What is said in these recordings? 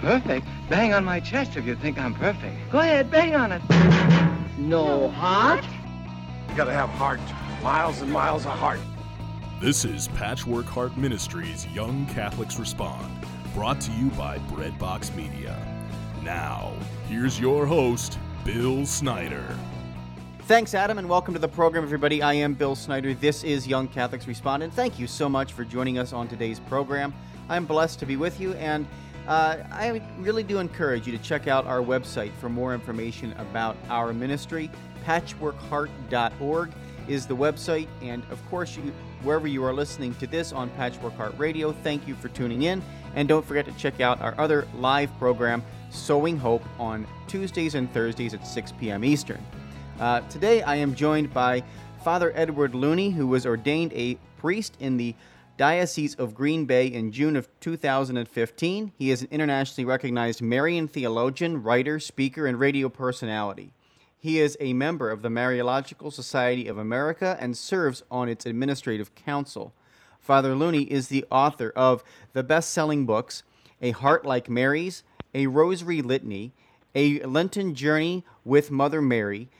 Perfect? Bang on my chest if you think I'm perfect. Go ahead, bang on it. No heart? You gotta have heart. Miles and miles of heart. This is Patchwork Heart Ministries Young Catholics Respond, brought to you by Breadbox Media. Now, here's your host, Bill Snyder. Thanks, Adam, and welcome to the program, everybody. I am Bill Snyder. This is Young Catholics Respond, and thank you so much for joining us on today's program. I'm blessed to be with you, and uh, I really do encourage you to check out our website for more information about our ministry. Patchworkheart.org is the website, and of course, you, wherever you are listening to this on Patchwork Heart Radio, thank you for tuning in. And don't forget to check out our other live program, Sowing Hope, on Tuesdays and Thursdays at 6 p.m. Eastern. Uh, today, I am joined by Father Edward Looney, who was ordained a priest in the Diocese of Green Bay in June of 2015. He is an internationally recognized Marian theologian, writer, speaker, and radio personality. He is a member of the Mariological Society of America and serves on its administrative council. Father Looney is the author of the best selling books A Heart Like Mary's, A Rosary Litany, A Lenten Journey with Mother Mary,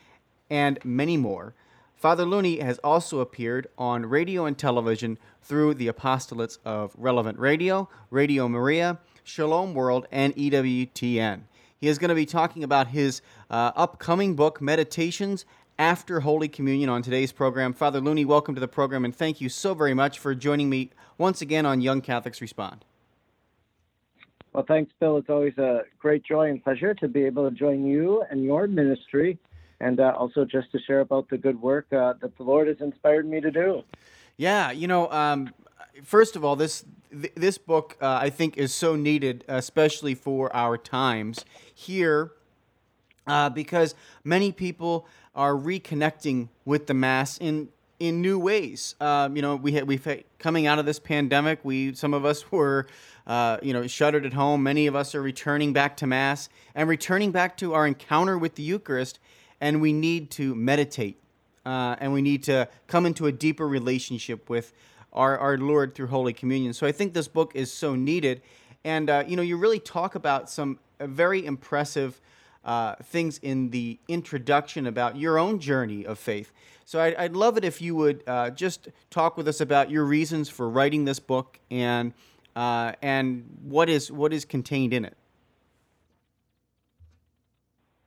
and many more. Father Looney has also appeared on radio and television through the apostolates of Relevant Radio, Radio Maria, Shalom World, and EWTN. He is going to be talking about his uh, upcoming book, Meditations After Holy Communion, on today's program. Father Looney, welcome to the program, and thank you so very much for joining me once again on Young Catholics Respond. Well, thanks, Bill. It's always a great joy and pleasure to be able to join you and your ministry and uh, also just to share about the good work uh, that the Lord has inspired me to do. Yeah, you know, um, first of all, this th- this book uh, I think is so needed, especially for our times here, uh, because many people are reconnecting with the mass in in new ways. Um, you know, we had, we've had, coming out of this pandemic. We some of us were, uh, you know, shuttered at home. Many of us are returning back to mass and returning back to our encounter with the Eucharist and we need to meditate uh, and we need to come into a deeper relationship with our, our Lord through Holy Communion. So I think this book is so needed. And, uh, you know, you really talk about some uh, very impressive uh, things in the introduction about your own journey of faith. So I'd, I'd love it if you would uh, just talk with us about your reasons for writing this book and, uh, and what, is, what is contained in it.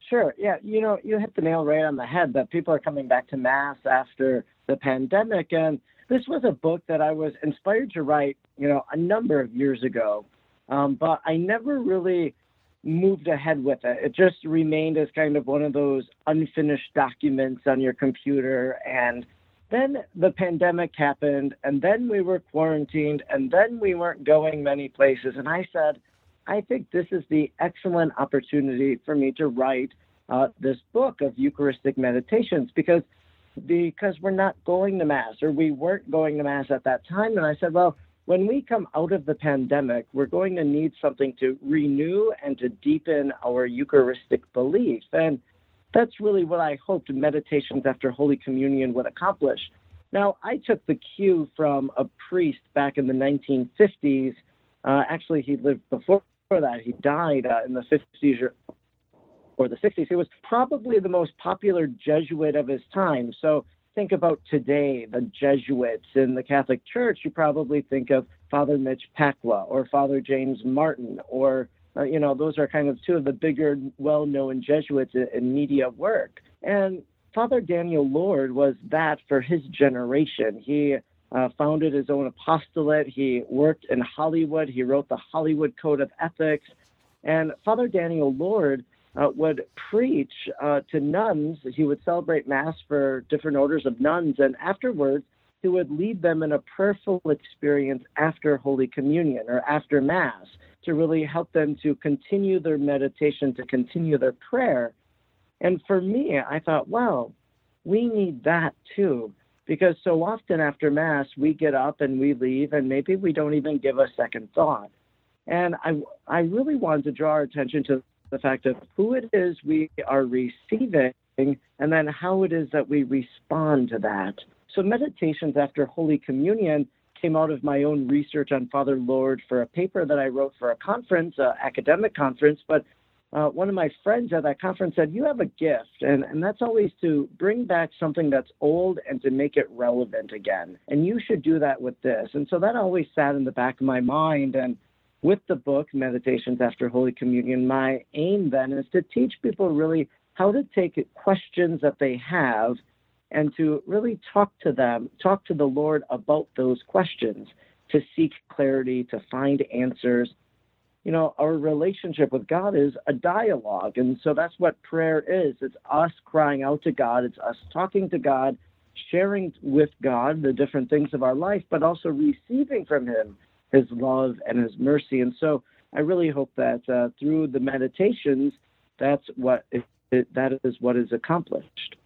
Sure. Yeah. You know, you hit the nail right on the head that people are coming back to Mass after the pandemic. And this was a book that I was inspired to write, you know, a number of years ago. Um, but I never really moved ahead with it. It just remained as kind of one of those unfinished documents on your computer. And then the pandemic happened, and then we were quarantined, and then we weren't going many places. And I said, I think this is the excellent opportunity for me to write uh, this book of Eucharistic meditations because because we're not going to mass or we weren't going to mass at that time. And I said, well, when we come out of the pandemic, we're going to need something to renew and to deepen our Eucharistic belief. And that's really what I hoped meditations after Holy Communion would accomplish. Now, I took the cue from a priest back in the 1950s. Uh, actually, he lived before that. He died uh, in the 50s or the 60s. He was probably the most popular Jesuit of his time. So think about today, the Jesuits in the Catholic Church. You probably think of Father Mitch Pacwa or Father James Martin, or, uh, you know, those are kind of two of the bigger, well known Jesuits in, in media work. And Father Daniel Lord was that for his generation. He uh, founded his own apostolate. He worked in Hollywood. He wrote the Hollywood Code of Ethics. And Father Daniel Lord uh, would preach uh, to nuns. He would celebrate Mass for different orders of nuns, and afterwards, he would lead them in a prayerful experience after Holy Communion or after Mass to really help them to continue their meditation, to continue their prayer. And for me, I thought, well, we need that too. Because so often after Mass, we get up and we leave, and maybe we don't even give a second thought. And I, I really wanted to draw our attention to the fact of who it is we are receiving and then how it is that we respond to that. So, meditations after Holy Communion came out of my own research on Father Lord for a paper that I wrote for a conference, an academic conference. But uh, one of my friends at that conference said, You have a gift, and, and that's always to bring back something that's old and to make it relevant again. And you should do that with this. And so that always sat in the back of my mind. And with the book, Meditations After Holy Communion, my aim then is to teach people really how to take questions that they have and to really talk to them, talk to the Lord about those questions, to seek clarity, to find answers. You know, our relationship with God is a dialogue. And so that's what prayer is it's us crying out to God, it's us talking to God, sharing with God the different things of our life, but also receiving from Him His love and His mercy. And so I really hope that uh, through the meditations, that's what it, that is what is accomplished.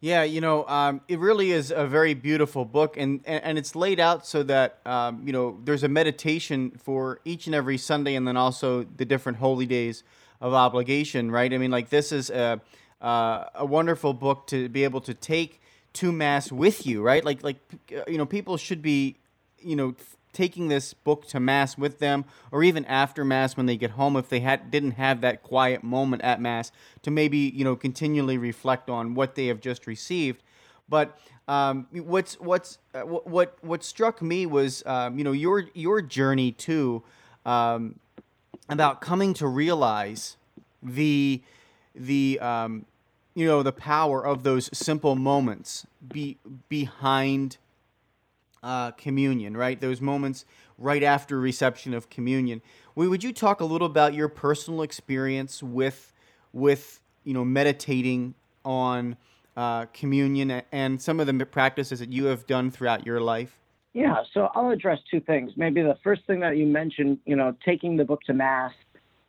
Yeah, you know, um, it really is a very beautiful book, and, and, and it's laid out so that um, you know there's a meditation for each and every Sunday, and then also the different holy days of obligation. Right? I mean, like this is a uh, a wonderful book to be able to take to mass with you. Right? Like like you know, people should be you know taking this book to mass with them or even after mass when they get home if they had didn't have that quiet moment at mass to maybe you know continually reflect on what they have just received. But um, what's what's uh, what what struck me was um, you know your your journey too um, about coming to realize the the um, you know the power of those simple moments be behind uh, communion, right? Those moments right after reception of communion. Would you talk a little about your personal experience with with you know meditating on uh, communion and some of the practices that you have done throughout your life? Yeah, so I'll address two things. Maybe the first thing that you mentioned, you know, taking the book to mass,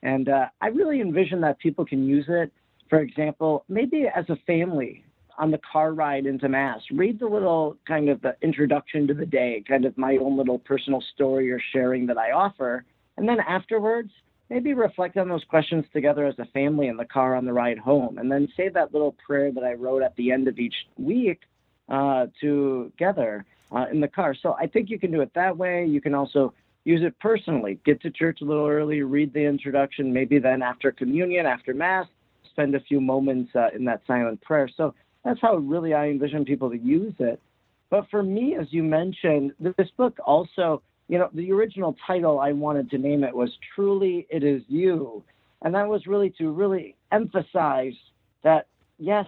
and uh, I really envision that people can use it. For example, maybe as a family, on the car ride into Mass. Read the little kind of the introduction to the day, kind of my own little personal story or sharing that I offer. And then afterwards, maybe reflect on those questions together as a family in the car on the ride home. And then say that little prayer that I wrote at the end of each week uh, together uh, in the car. So I think you can do it that way. You can also use it personally. Get to church a little early, read the introduction, maybe then after communion, after Mass, spend a few moments uh, in that silent prayer. So that's how really I envision people to use it. But for me, as you mentioned, this book also, you know, the original title I wanted to name it was Truly It Is You. And that was really to really emphasize that, yes,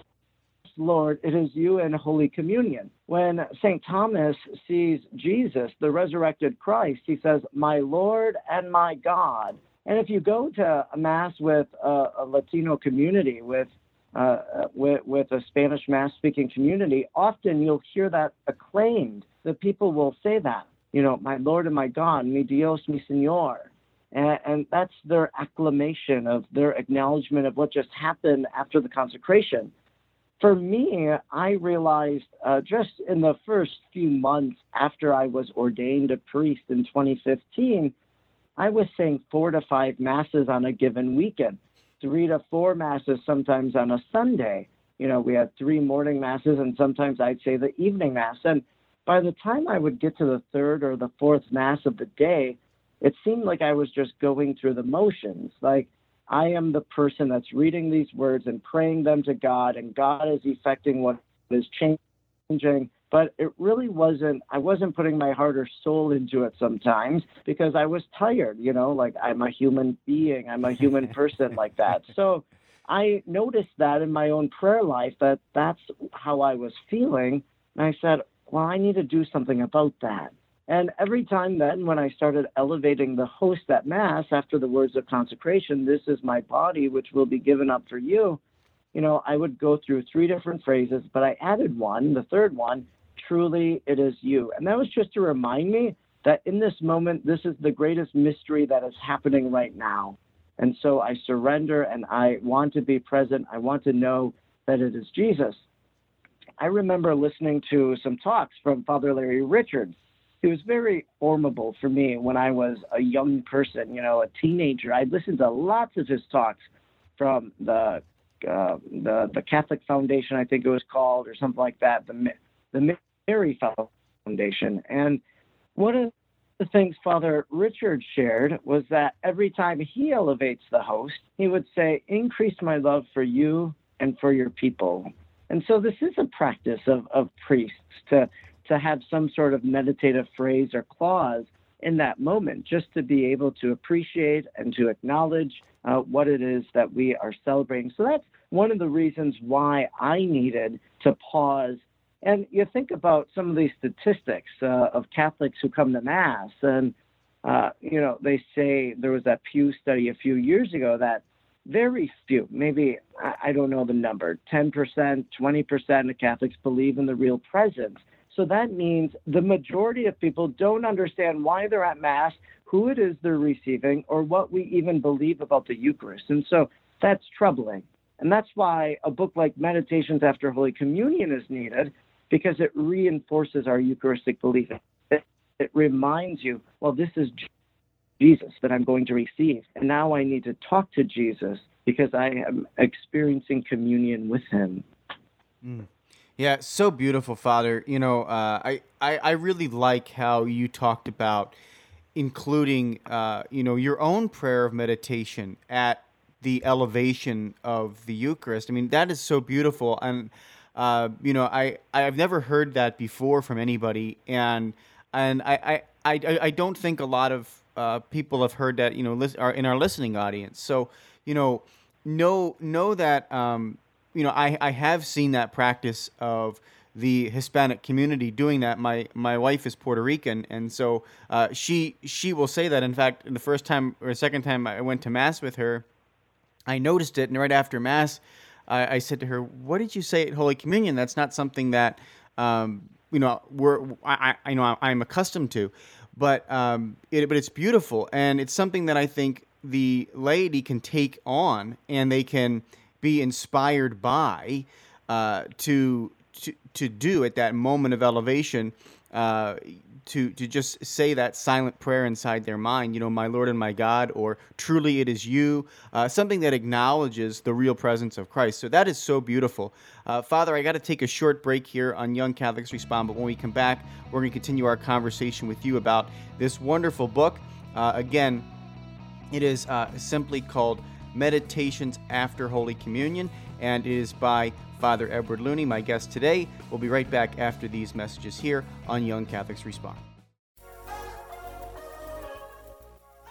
Lord, it is you in Holy Communion. When St. Thomas sees Jesus, the resurrected Christ, he says, My Lord and my God. And if you go to a Mass with a, a Latino community, with uh, with, with a Spanish Mass speaking community, often you'll hear that acclaimed. The people will say that, you know, my Lord and my God, mi Dios, mi Señor. And, and that's their acclamation of their acknowledgement of what just happened after the consecration. For me, I realized uh, just in the first few months after I was ordained a priest in 2015, I was saying four to five masses on a given weekend three to four masses sometimes on a Sunday. You know, we had three morning masses and sometimes I'd say the evening mass. And by the time I would get to the third or the fourth mass of the day, it seemed like I was just going through the motions. Like I am the person that's reading these words and praying them to God, and God is effecting what is changing but it really wasn't i wasn't putting my heart or soul into it sometimes because i was tired you know like i'm a human being i'm a human person like that. So i noticed that in my own prayer life that that's how i was feeling and i said well i need to do something about that. And every time then when i started elevating the host at mass after the words of consecration this is my body which will be given up for you you know, I would go through three different phrases, but I added one, the third one, truly it is you. And that was just to remind me that in this moment, this is the greatest mystery that is happening right now. And so I surrender and I want to be present. I want to know that it is Jesus. I remember listening to some talks from Father Larry Richards. He was very formable for me when I was a young person, you know, a teenager. I listened to lots of his talks from the uh, the the Catholic Foundation, I think it was called, or something like that. The the Mary Foundation. And One of the things Father Richard shared was that every time he elevates the host, he would say, Increase my love for you and for your people. And so this is a practice of, of priests to, to have some sort of meditative phrase or clause in that moment, just to be able to appreciate and to acknowledge uh, what it is that we are celebrating. So that's one of the reasons why I needed to pause. And you think about some of these statistics uh, of Catholics who come to Mass, and uh, you know they say there was that Pew study a few years ago that very few, maybe I don't know the number, 10%, 20% of Catholics believe in the real presence. So that means the majority of people don't understand why they're at Mass, who it is they're receiving, or what we even believe about the Eucharist. And so that's troubling. And that's why a book like Meditations After Holy Communion is needed, because it reinforces our Eucharistic belief. It, it reminds you, well, this is Jesus that I'm going to receive. And now I need to talk to Jesus because I am experiencing communion with him. Mm. Yeah, so beautiful, Father. You know, uh, I, I, I really like how you talked about including, uh, you know, your own prayer of meditation at the elevation of the Eucharist. I mean, that is so beautiful. And, uh, you know, I, I've never heard that before from anybody. And, and I, I, I, I don't think a lot of uh, people have heard that you know lis- in our listening audience. So you know know know that um, you know I, I have seen that practice of the Hispanic community doing that. My my wife is Puerto Rican, and so uh, she she will say that. In fact, the first time or second time I went to mass with her, I noticed it, and right after mass, I, I said to her, "What did you say at Holy Communion? That's not something that." Um, you know, we're I, I know I'm accustomed to, but um, it, but it's beautiful, and it's something that I think the laity can take on, and they can be inspired by uh, to, to to do at that moment of elevation. Uh, to to just say that silent prayer inside their mind, you know, my Lord and my God, or truly it is you, uh, something that acknowledges the real presence of Christ. So that is so beautiful. Uh, Father, I got to take a short break here on Young Catholics Respond, but when we come back, we're going to continue our conversation with you about this wonderful book. Uh, again, it is uh, simply called Meditations After Holy Communion, and it is by Father Edward Looney, my guest today. We'll be right back after these messages here on Young Catholics Respond.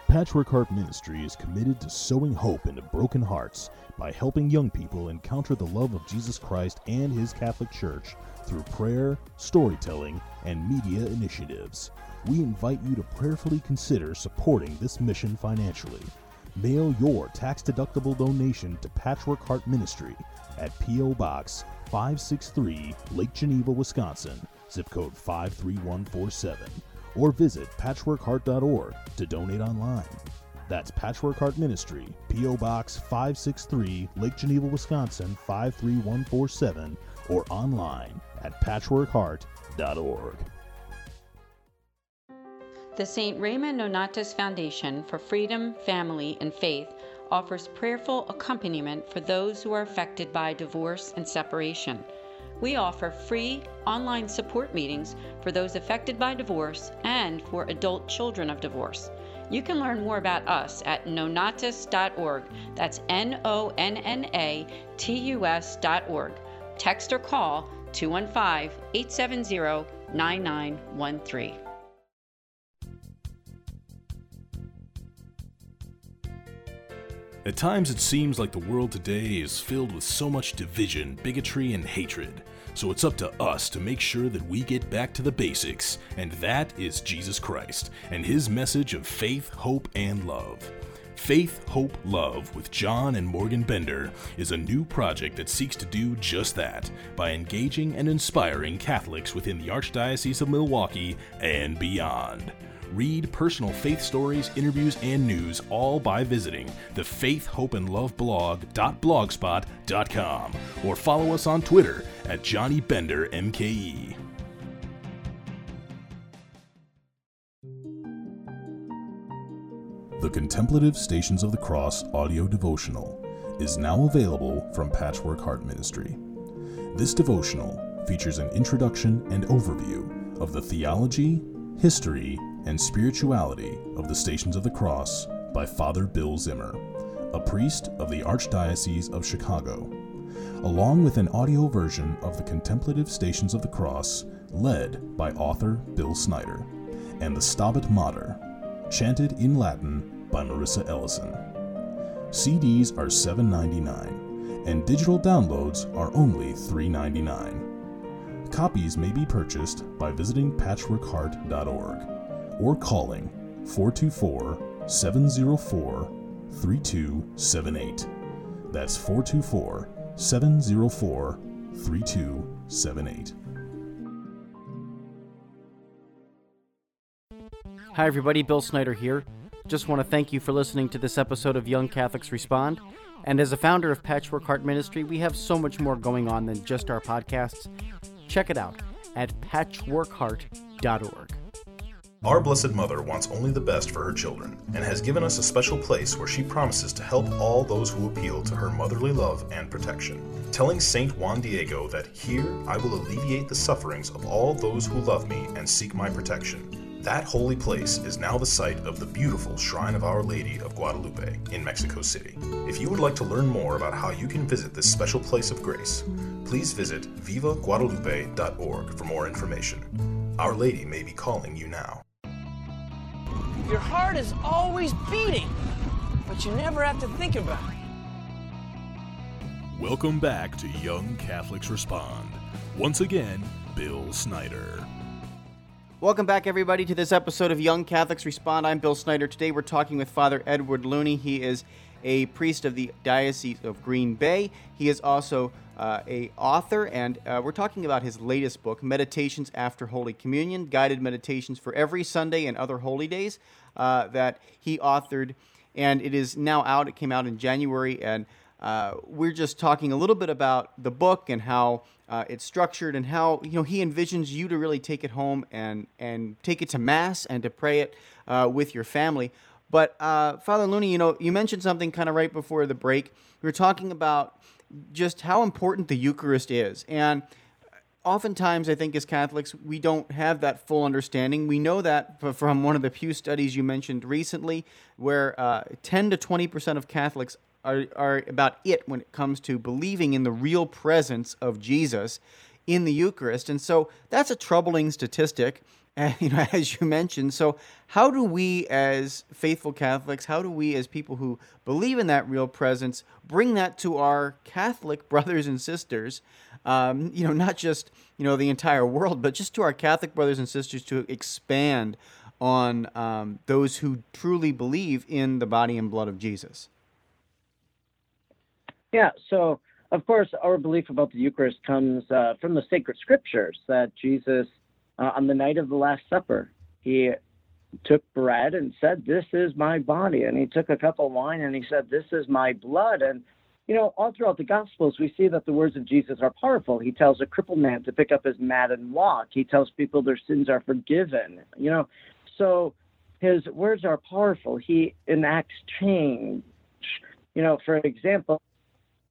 Patchwork Heart Ministry is committed to sowing hope into broken hearts by helping young people encounter the love of Jesus Christ and His Catholic Church through prayer, storytelling, and media initiatives. We invite you to prayerfully consider supporting this mission financially. Mail your tax deductible donation to Patchwork Heart Ministry at P.O. Box 563, Lake Geneva, Wisconsin, zip code 53147, or visit patchworkheart.org to donate online. That's Patchwork Heart Ministry, P.O. Box 563, Lake Geneva, Wisconsin 53147, or online at patchworkheart.org. The St. Raymond Nonnatus Foundation for Freedom, Family, and Faith offers prayerful accompaniment for those who are affected by divorce and separation. We offer free online support meetings for those affected by divorce and for adult children of divorce. You can learn more about us at nonnatus.org. That's N O N N A T U S.org. Text or call 215 870 9913. At times, it seems like the world today is filled with so much division, bigotry, and hatred. So it's up to us to make sure that we get back to the basics, and that is Jesus Christ and his message of faith, hope, and love. Faith, Hope, Love with John and Morgan Bender is a new project that seeks to do just that by engaging and inspiring Catholics within the Archdiocese of Milwaukee and beyond. Read personal faith stories, interviews, and news all by visiting the Faith, Hope, and Love blog.blogspot.com or follow us on Twitter at Johnny Bender MKE. The Contemplative Stations of the Cross audio devotional is now available from Patchwork Heart Ministry. This devotional features an introduction and overview of the theology, History and Spirituality of the Stations of the Cross by Father Bill Zimmer, a priest of the Archdiocese of Chicago, along with an audio version of the Contemplative Stations of the Cross led by author Bill Snyder, and the Stabat Mater, chanted in Latin by Marissa Ellison. CDs are $7.99 and digital downloads are only $3.99. Copies may be purchased by visiting patchworkheart.org or calling 424 704 3278. That's 424 704 3278. Hi, everybody. Bill Snyder here. Just want to thank you for listening to this episode of Young Catholics Respond. And as a founder of Patchwork Heart Ministry, we have so much more going on than just our podcasts. Check it out at patchworkheart.org. Our Blessed Mother wants only the best for her children and has given us a special place where she promises to help all those who appeal to her motherly love and protection. Telling Saint Juan Diego that here I will alleviate the sufferings of all those who love me and seek my protection. That holy place is now the site of the beautiful Shrine of Our Lady of Guadalupe in Mexico City. If you would like to learn more about how you can visit this special place of grace, please visit vivaguadalupe.org for more information. Our Lady may be calling you now. Your heart is always beating, but you never have to think about it. Welcome back to Young Catholics Respond. Once again, Bill Snyder. Welcome back, everybody, to this episode of Young Catholics Respond. I'm Bill Snyder. Today we're talking with Father Edward Looney. He is a priest of the Diocese of Green Bay. He is also uh, a author, and uh, we're talking about his latest book, Meditations After Holy Communion, guided meditations for every Sunday and other holy days uh, that he authored. And it is now out. It came out in January, and uh, we're just talking a little bit about the book and how uh, it's structured and how you know he envisions you to really take it home and and take it to mass and to pray it uh, with your family. But uh, Father Looney, you know, you mentioned something kind of right before the break. We were talking about just how important the Eucharist is, and oftentimes I think as Catholics we don't have that full understanding. We know that from one of the Pew studies you mentioned recently, where uh, 10 to 20 percent of Catholics are, are about it when it comes to believing in the real presence of Jesus in the Eucharist. And so that's a troubling statistic, you know, as you mentioned. So, how do we, as faithful Catholics, how do we, as people who believe in that real presence, bring that to our Catholic brothers and sisters? Um, you know, not just you know the entire world, but just to our Catholic brothers and sisters to expand on um, those who truly believe in the body and blood of Jesus. Yeah, so of course, our belief about the Eucharist comes uh, from the sacred scriptures that Jesus, uh, on the night of the Last Supper, he took bread and said, This is my body. And he took a cup of wine and he said, This is my blood. And, you know, all throughout the Gospels, we see that the words of Jesus are powerful. He tells a crippled man to pick up his mat and walk, he tells people their sins are forgiven, you know. So his words are powerful. He enacts change. You know, for example,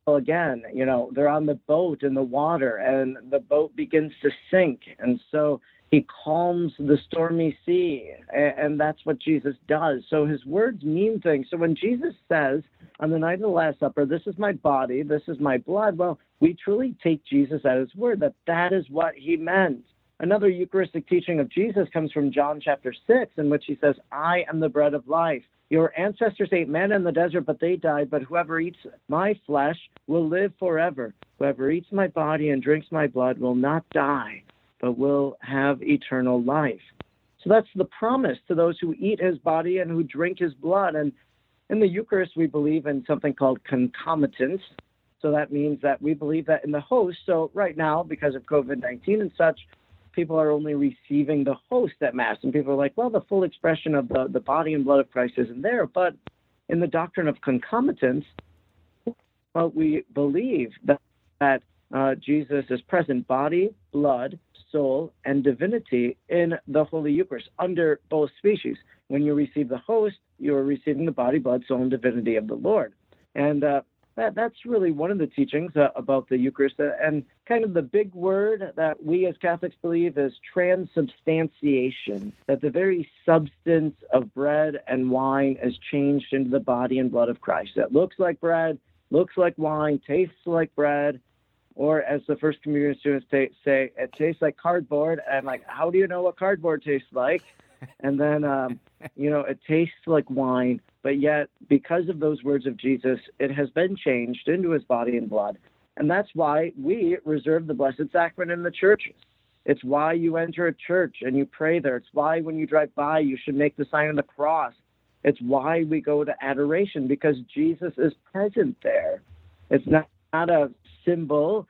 again. You know, they're on the boat in the water and the boat begins to sink. And so he calms the stormy sea. And that's what Jesus does. So his words mean things. So when Jesus says on the night of the Last Supper, this is my body, this is my blood, well, we truly take Jesus at his word that that is what he meant. Another Eucharistic teaching of Jesus comes from John chapter 6, in which he says, I am the bread of life. Your ancestors ate manna in the desert, but they died. But whoever eats my flesh will live forever. Whoever eats my body and drinks my blood will not die, but will have eternal life. So that's the promise to those who eat his body and who drink his blood. And in the Eucharist, we believe in something called concomitance. So that means that we believe that in the host. So right now, because of COVID 19 and such, people are only receiving the host at Mass. And people are like, well, the full expression of the, the body and blood of Christ isn't there. But in the doctrine of concomitance, well, we believe that, that uh, Jesus is present body, blood, soul, and divinity in the Holy Eucharist under both species. When you receive the host, you are receiving the body, blood, soul, and divinity of the Lord. And uh, that that's really one of the teachings uh, about the Eucharist, uh, and kind of the big word that we as Catholics believe is transubstantiation. That the very substance of bread and wine is changed into the body and blood of Christ. That looks like bread, looks like wine, tastes like bread, or as the first communion students say, say it tastes like cardboard. And I'm like, how do you know what cardboard tastes like? And then, um, you know, it tastes like wine, but yet because of those words of Jesus, it has been changed into his body and blood. And that's why we reserve the Blessed Sacrament in the churches. It's why you enter a church and you pray there. It's why when you drive by, you should make the sign of the cross. It's why we go to adoration because Jesus is present there. It's not, not a symbol,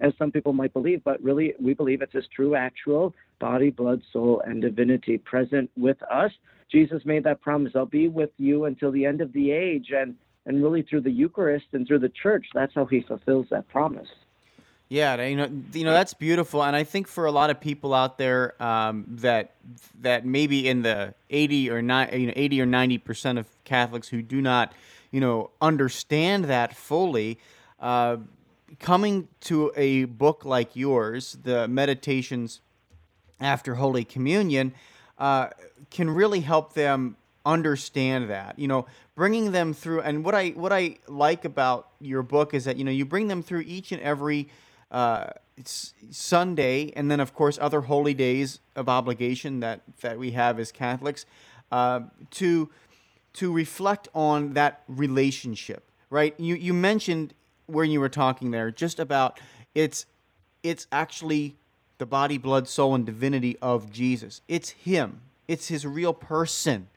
as some people might believe, but really we believe it's his true, actual body, blood, soul, and divinity present with us. Jesus made that promise I'll be with you until the end of the age. And, and really, through the Eucharist and through the church, that's how he fulfills that promise. Yeah, you know, you know that's beautiful, and I think for a lot of people out there um, that that maybe in the eighty or nine, you know, eighty or ninety percent of Catholics who do not, you know, understand that fully, uh, coming to a book like yours, the Meditations after Holy Communion, uh, can really help them understand that. You know, bringing them through, and what I what I like about your book is that you know you bring them through each and every. Uh, Sunday, and then of course other holy days of obligation that that we have as Catholics, uh, to to reflect on that relationship. Right? You you mentioned when you were talking there just about it's it's actually the body, blood, soul, and divinity of Jesus. It's Him. It's His real person.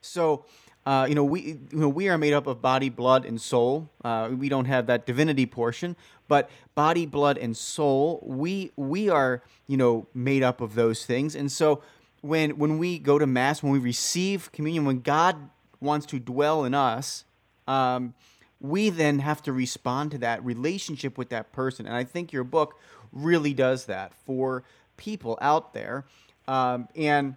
So, uh, you know, we you know we are made up of body, blood, and soul. Uh, we don't have that divinity portion, but body, blood, and soul. We we are you know made up of those things. And so, when when we go to mass, when we receive communion, when God wants to dwell in us. Um, we then have to respond to that relationship with that person. And I think your book really does that for people out there. Um, and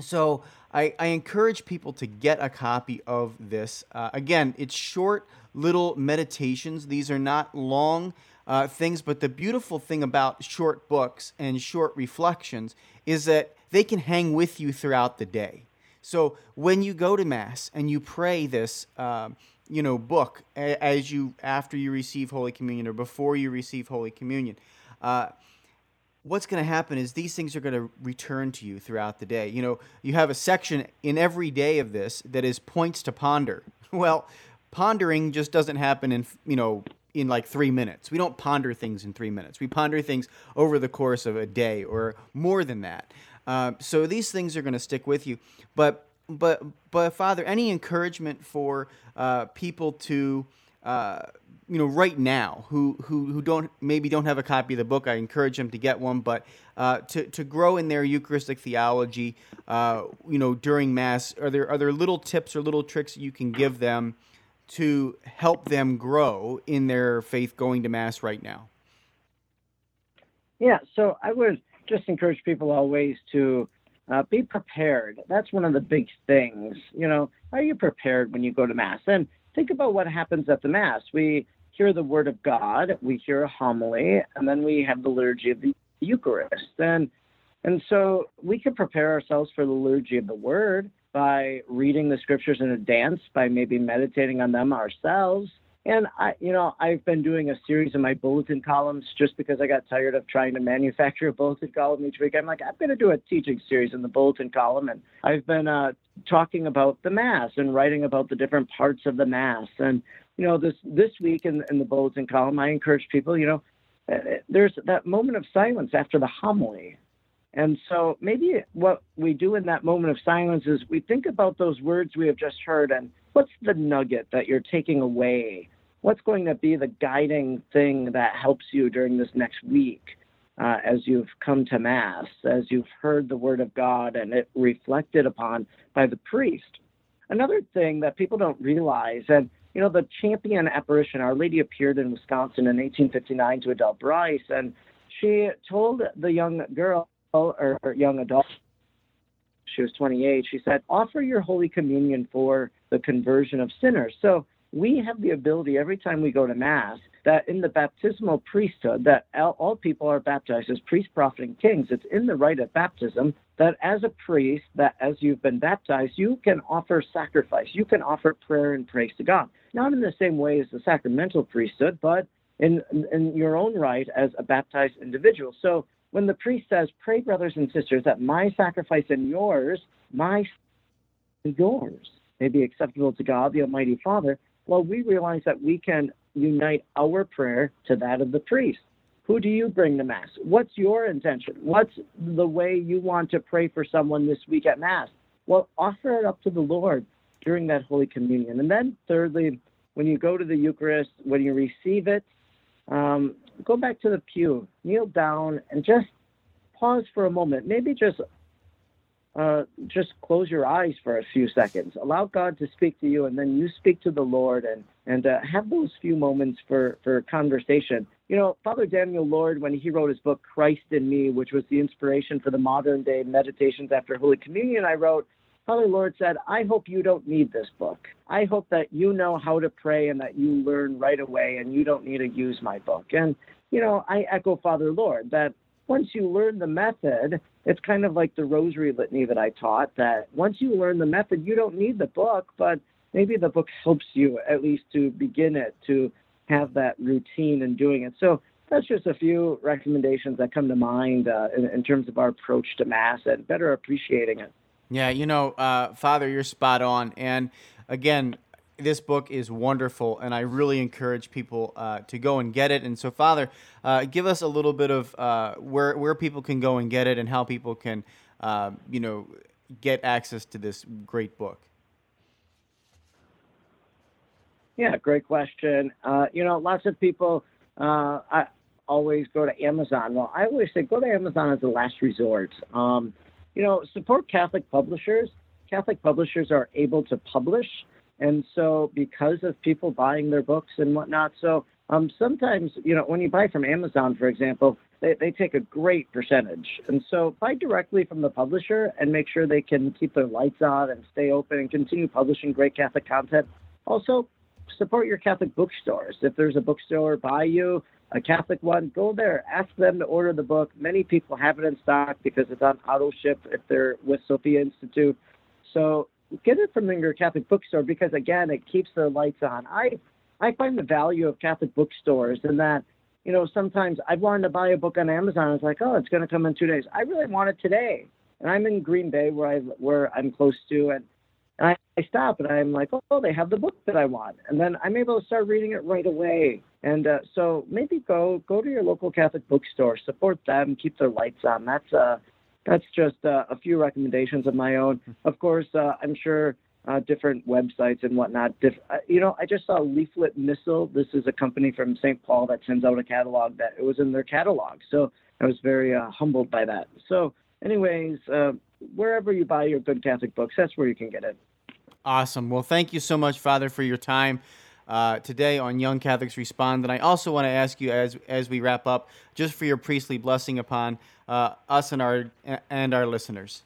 so I, I, encourage people to get a copy of this. Uh, again, it's short little meditations, these are not long. Uh, things, but the beautiful thing about short books and short reflections is that they can hang with you throughout the day. So when you go to Mass and you pray this, um, you know book as you after you receive holy communion or before you receive holy communion uh, what's going to happen is these things are going to return to you throughout the day. You know you have a section in every day of this that is points to ponder. Well pondering just doesn't happen in you know in like three minutes. We don't ponder things in three minutes. We ponder things over the course of a day or more than that uh, so these things are going to stick with you but but but Father, any encouragement for uh, people to uh, you know right now who, who who don't maybe don't have a copy of the book? I encourage them to get one, but uh, to to grow in their Eucharistic theology, uh, you know during Mass, are there are there little tips or little tricks you can give them to help them grow in their faith going to Mass right now? Yeah, so I would just encourage people always to uh, be prepared. That's one of the big things. You know, are you prepared when you go to Mass? And think about what happens at the Mass. We hear the Word of God, we hear a homily, and then we have the liturgy of the Eucharist. And and so we can prepare ourselves for the liturgy of the Word by reading the Scriptures in advance, by maybe meditating on them ourselves, and I, you know, I've been doing a series of my bulletin columns just because I got tired of trying to manufacture a bulletin column each week. I'm like, I'm going to do a teaching series in the bulletin column, and I've been uh, talking about the mass and writing about the different parts of the mass. And you know, this this week in, in the bulletin column, I encourage people, you know, uh, there's that moment of silence after the homily. And so maybe what we do in that moment of silence is we think about those words we have just heard and what's the nugget that you're taking away what's going to be the guiding thing that helps you during this next week uh, as you've come to Mass, as you've heard the Word of God and it reflected upon by the priest? Another thing that people don't realize, and you know, the champion apparition, Our Lady appeared in Wisconsin in 1859 to Adele Brise, and she told the young girl or, or young adult, she was 28, she said, offer your Holy Communion for the conversion of sinners. So we have the ability every time we go to Mass that in the baptismal priesthood, that all people are baptized as priests, prophets, and kings. It's in the rite of baptism that as a priest, that as you've been baptized, you can offer sacrifice. You can offer prayer and praise to God. Not in the same way as the sacramental priesthood, but in, in your own right as a baptized individual. So when the priest says, Pray, brothers and sisters, that my sacrifice and yours, my yours, may be acceptable to God, the Almighty Father, well, we realize that we can unite our prayer to that of the priest. Who do you bring to Mass? What's your intention? What's the way you want to pray for someone this week at Mass? Well, offer it up to the Lord during that Holy Communion. And then, thirdly, when you go to the Eucharist, when you receive it, um, go back to the pew, kneel down, and just pause for a moment. Maybe just uh, just close your eyes for a few seconds. Allow God to speak to you, and then you speak to the Lord, and and uh, have those few moments for for conversation. You know, Father Daniel Lord, when he wrote his book Christ in Me, which was the inspiration for the modern day meditations after Holy Communion, I wrote. Father Lord said, I hope you don't need this book. I hope that you know how to pray and that you learn right away and you don't need to use my book. And, you know, I echo Father Lord that once you learn the method, it's kind of like the rosary litany that I taught that once you learn the method, you don't need the book, but maybe the book helps you at least to begin it, to have that routine in doing it. So that's just a few recommendations that come to mind uh, in, in, terms of our approach to Mass and better appreciating it. Yeah, you know, uh, Father, you're spot on. And again, this book is wonderful, and I really encourage people uh, to go and get it. And so, Father, uh, give us a little bit of uh, where where people can go and get it, and how people can, uh, you know, get access to this great book. Yeah, great question. Uh, you know, lots of people uh, I always go to Amazon. Well, I always say go to Amazon as a last resort. Um, you know, support Catholic publishers. Catholic publishers are able to publish and so, because of people buying their books and whatnot, so um, sometimes, you know, when you buy from Amazon, for example, they, they take a great percentage. And so, buy directly from the publisher and make sure they can keep their lights on and stay open and continue publishing great Catholic content. Also, support your Catholic bookstores. If there's a bookstore by you, a Catholic one, go there. Ask them to order the book. Many people have it in stock because it's on auto ship if they're with Sophia Institute. So get it from your Catholic bookstore because again, it keeps their lights on. I I find the value of Catholic bookstores in that, you know, sometimes I've wanted to buy a book on Amazon. It's like, oh, it's going to come in two days. I really want it today, and I'm in Green Bay where I where I'm close to, and, and I, I stop and I'm like, oh, they have the book that I want, and then I'm able to start reading it right away. And uh, so maybe go go to your local Catholic bookstore, support them, keep their lights on. That's uh that's just uh, a few recommendations of my own. Of course, uh, I'm sure uh, different websites and whatnot. Diff- uh, you know, I just saw Leaflet Missal. This is a company from St. Paul that sends out a catalog that it was in their catalog. So I was very uh, humbled by that. So, anyways, uh, wherever you buy your good Catholic books, that's where you can get it. Awesome. Well, thank you so much, Father, for your time uh, today on Young Catholics Respond. And I also want to ask you, as as we wrap up, just for your priestly blessing upon uh, us and our and our listeners.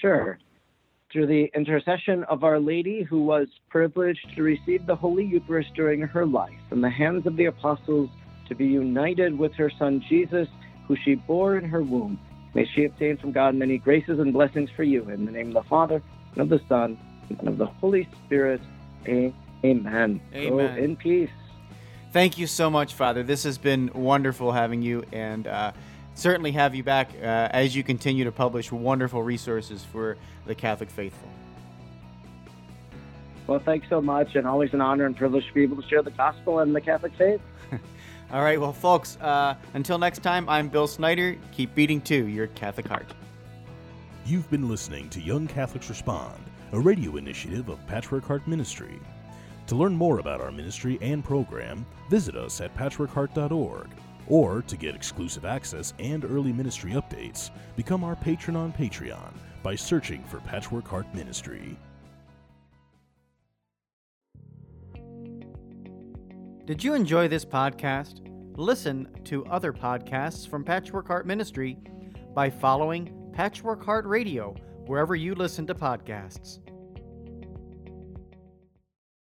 Sure. Through the intercession of Our Lady, who was privileged to receive the Holy Eucharist during her life, and the hands of the apostles to be united with her Son Jesus, who she bore in her womb, may she obtain from God many graces and blessings for you. In the name of the Father, and of the Son, and of the Holy Spirit. Amen. Amen. Go in peace. Thank you so much, Father. This has been wonderful having you, and uh, certainly have you back uh, as you continue to publish wonderful resources for the Catholic faithful. Well, thanks so much, and always an honor and privilege to be able to share the gospel and the Catholic faith. All right, well, folks, uh, until next time, I'm Bill Snyder. Keep beating to your Catholic heart. You've been listening to Young Catholics Respond a radio initiative of Patchwork Heart Ministry. To learn more about our ministry and program, visit us at patchworkheart.org. Or to get exclusive access and early ministry updates, become our patron on Patreon by searching for Patchwork Heart Ministry. Did you enjoy this podcast? Listen to other podcasts from Patchwork Heart Ministry by following Patchwork Heart Radio wherever you listen to podcasts.